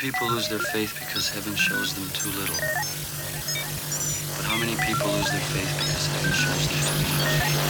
people lose their faith because heaven shows them too little. But how many people lose their faith because heaven shows them too much?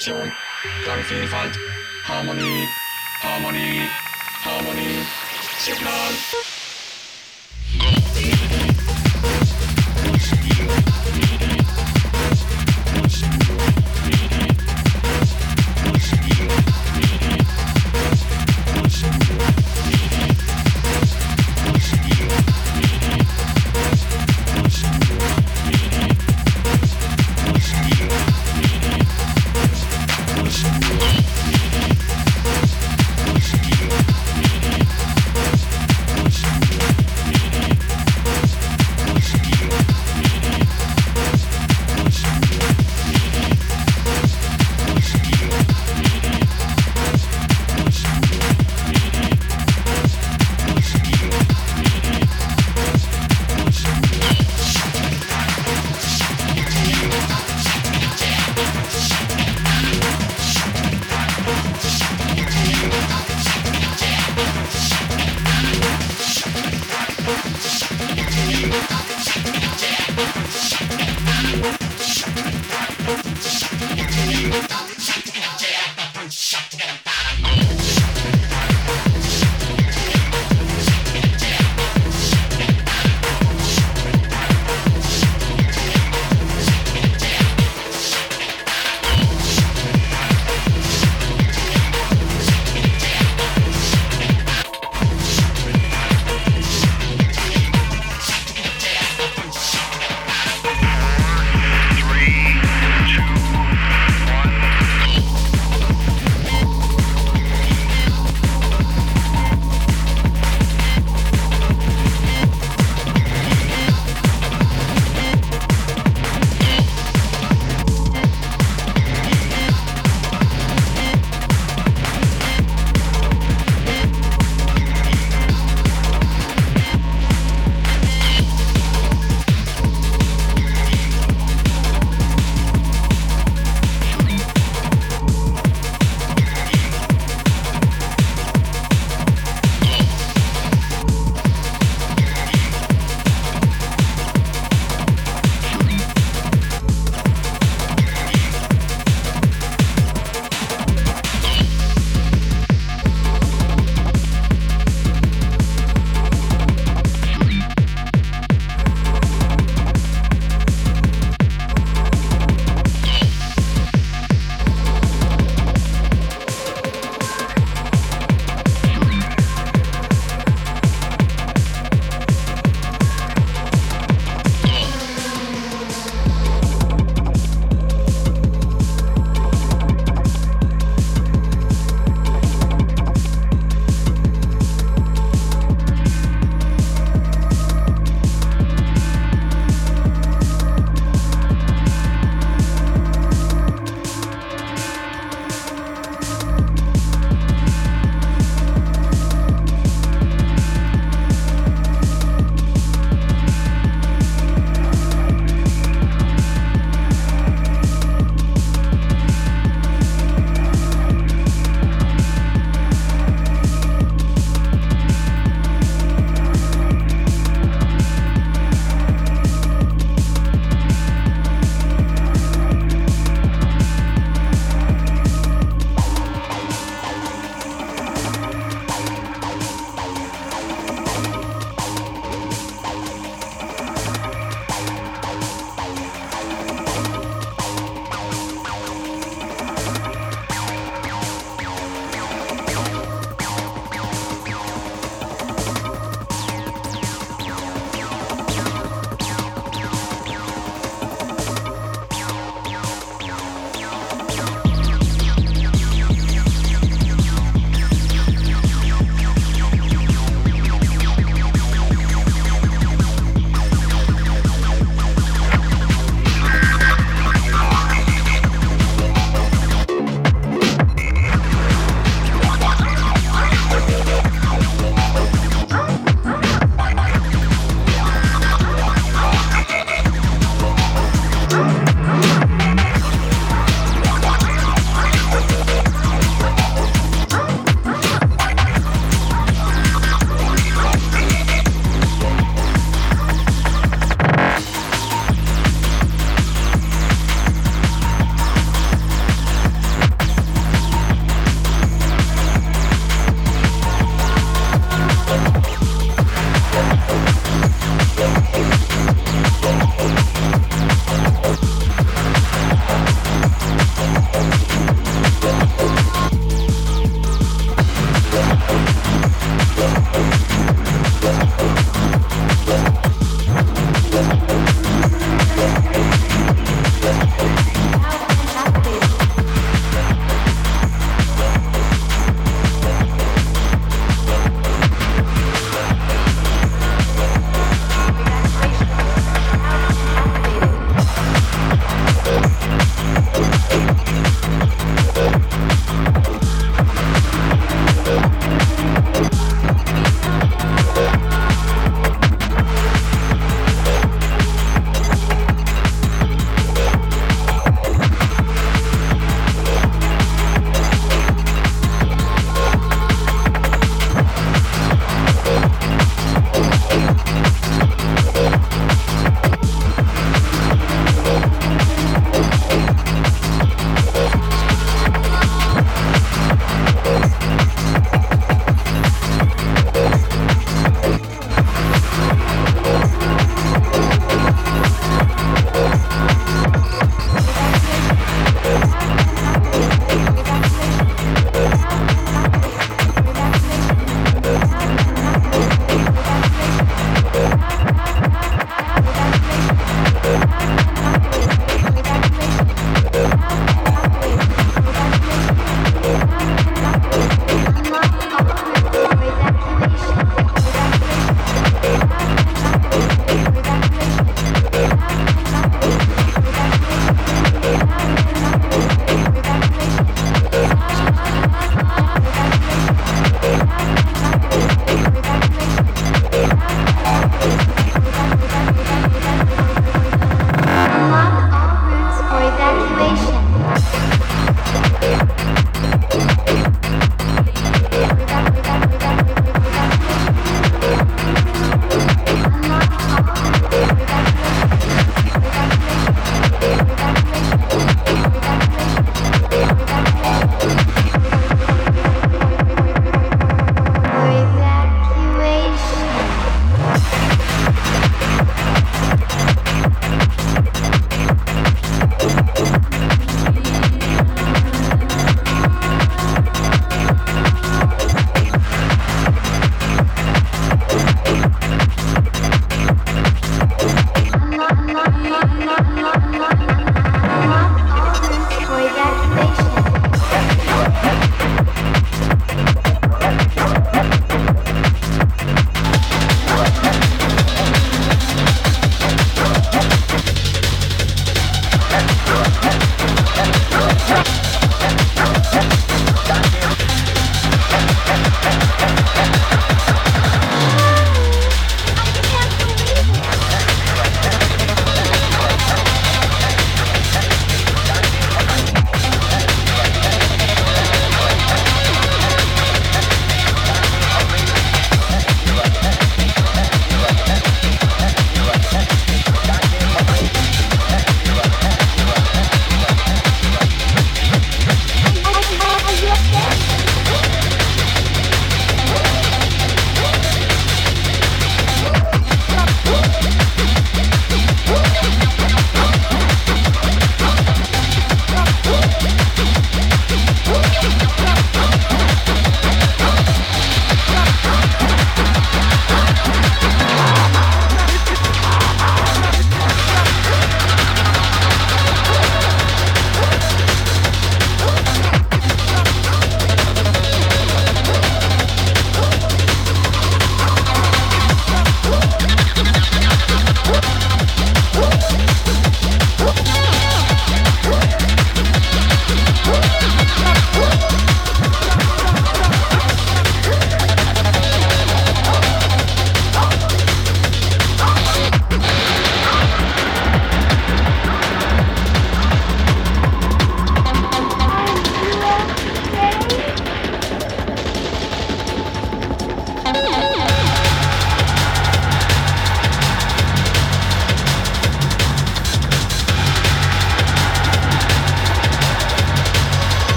Perfektion, Klangvielfalt, Harmonie.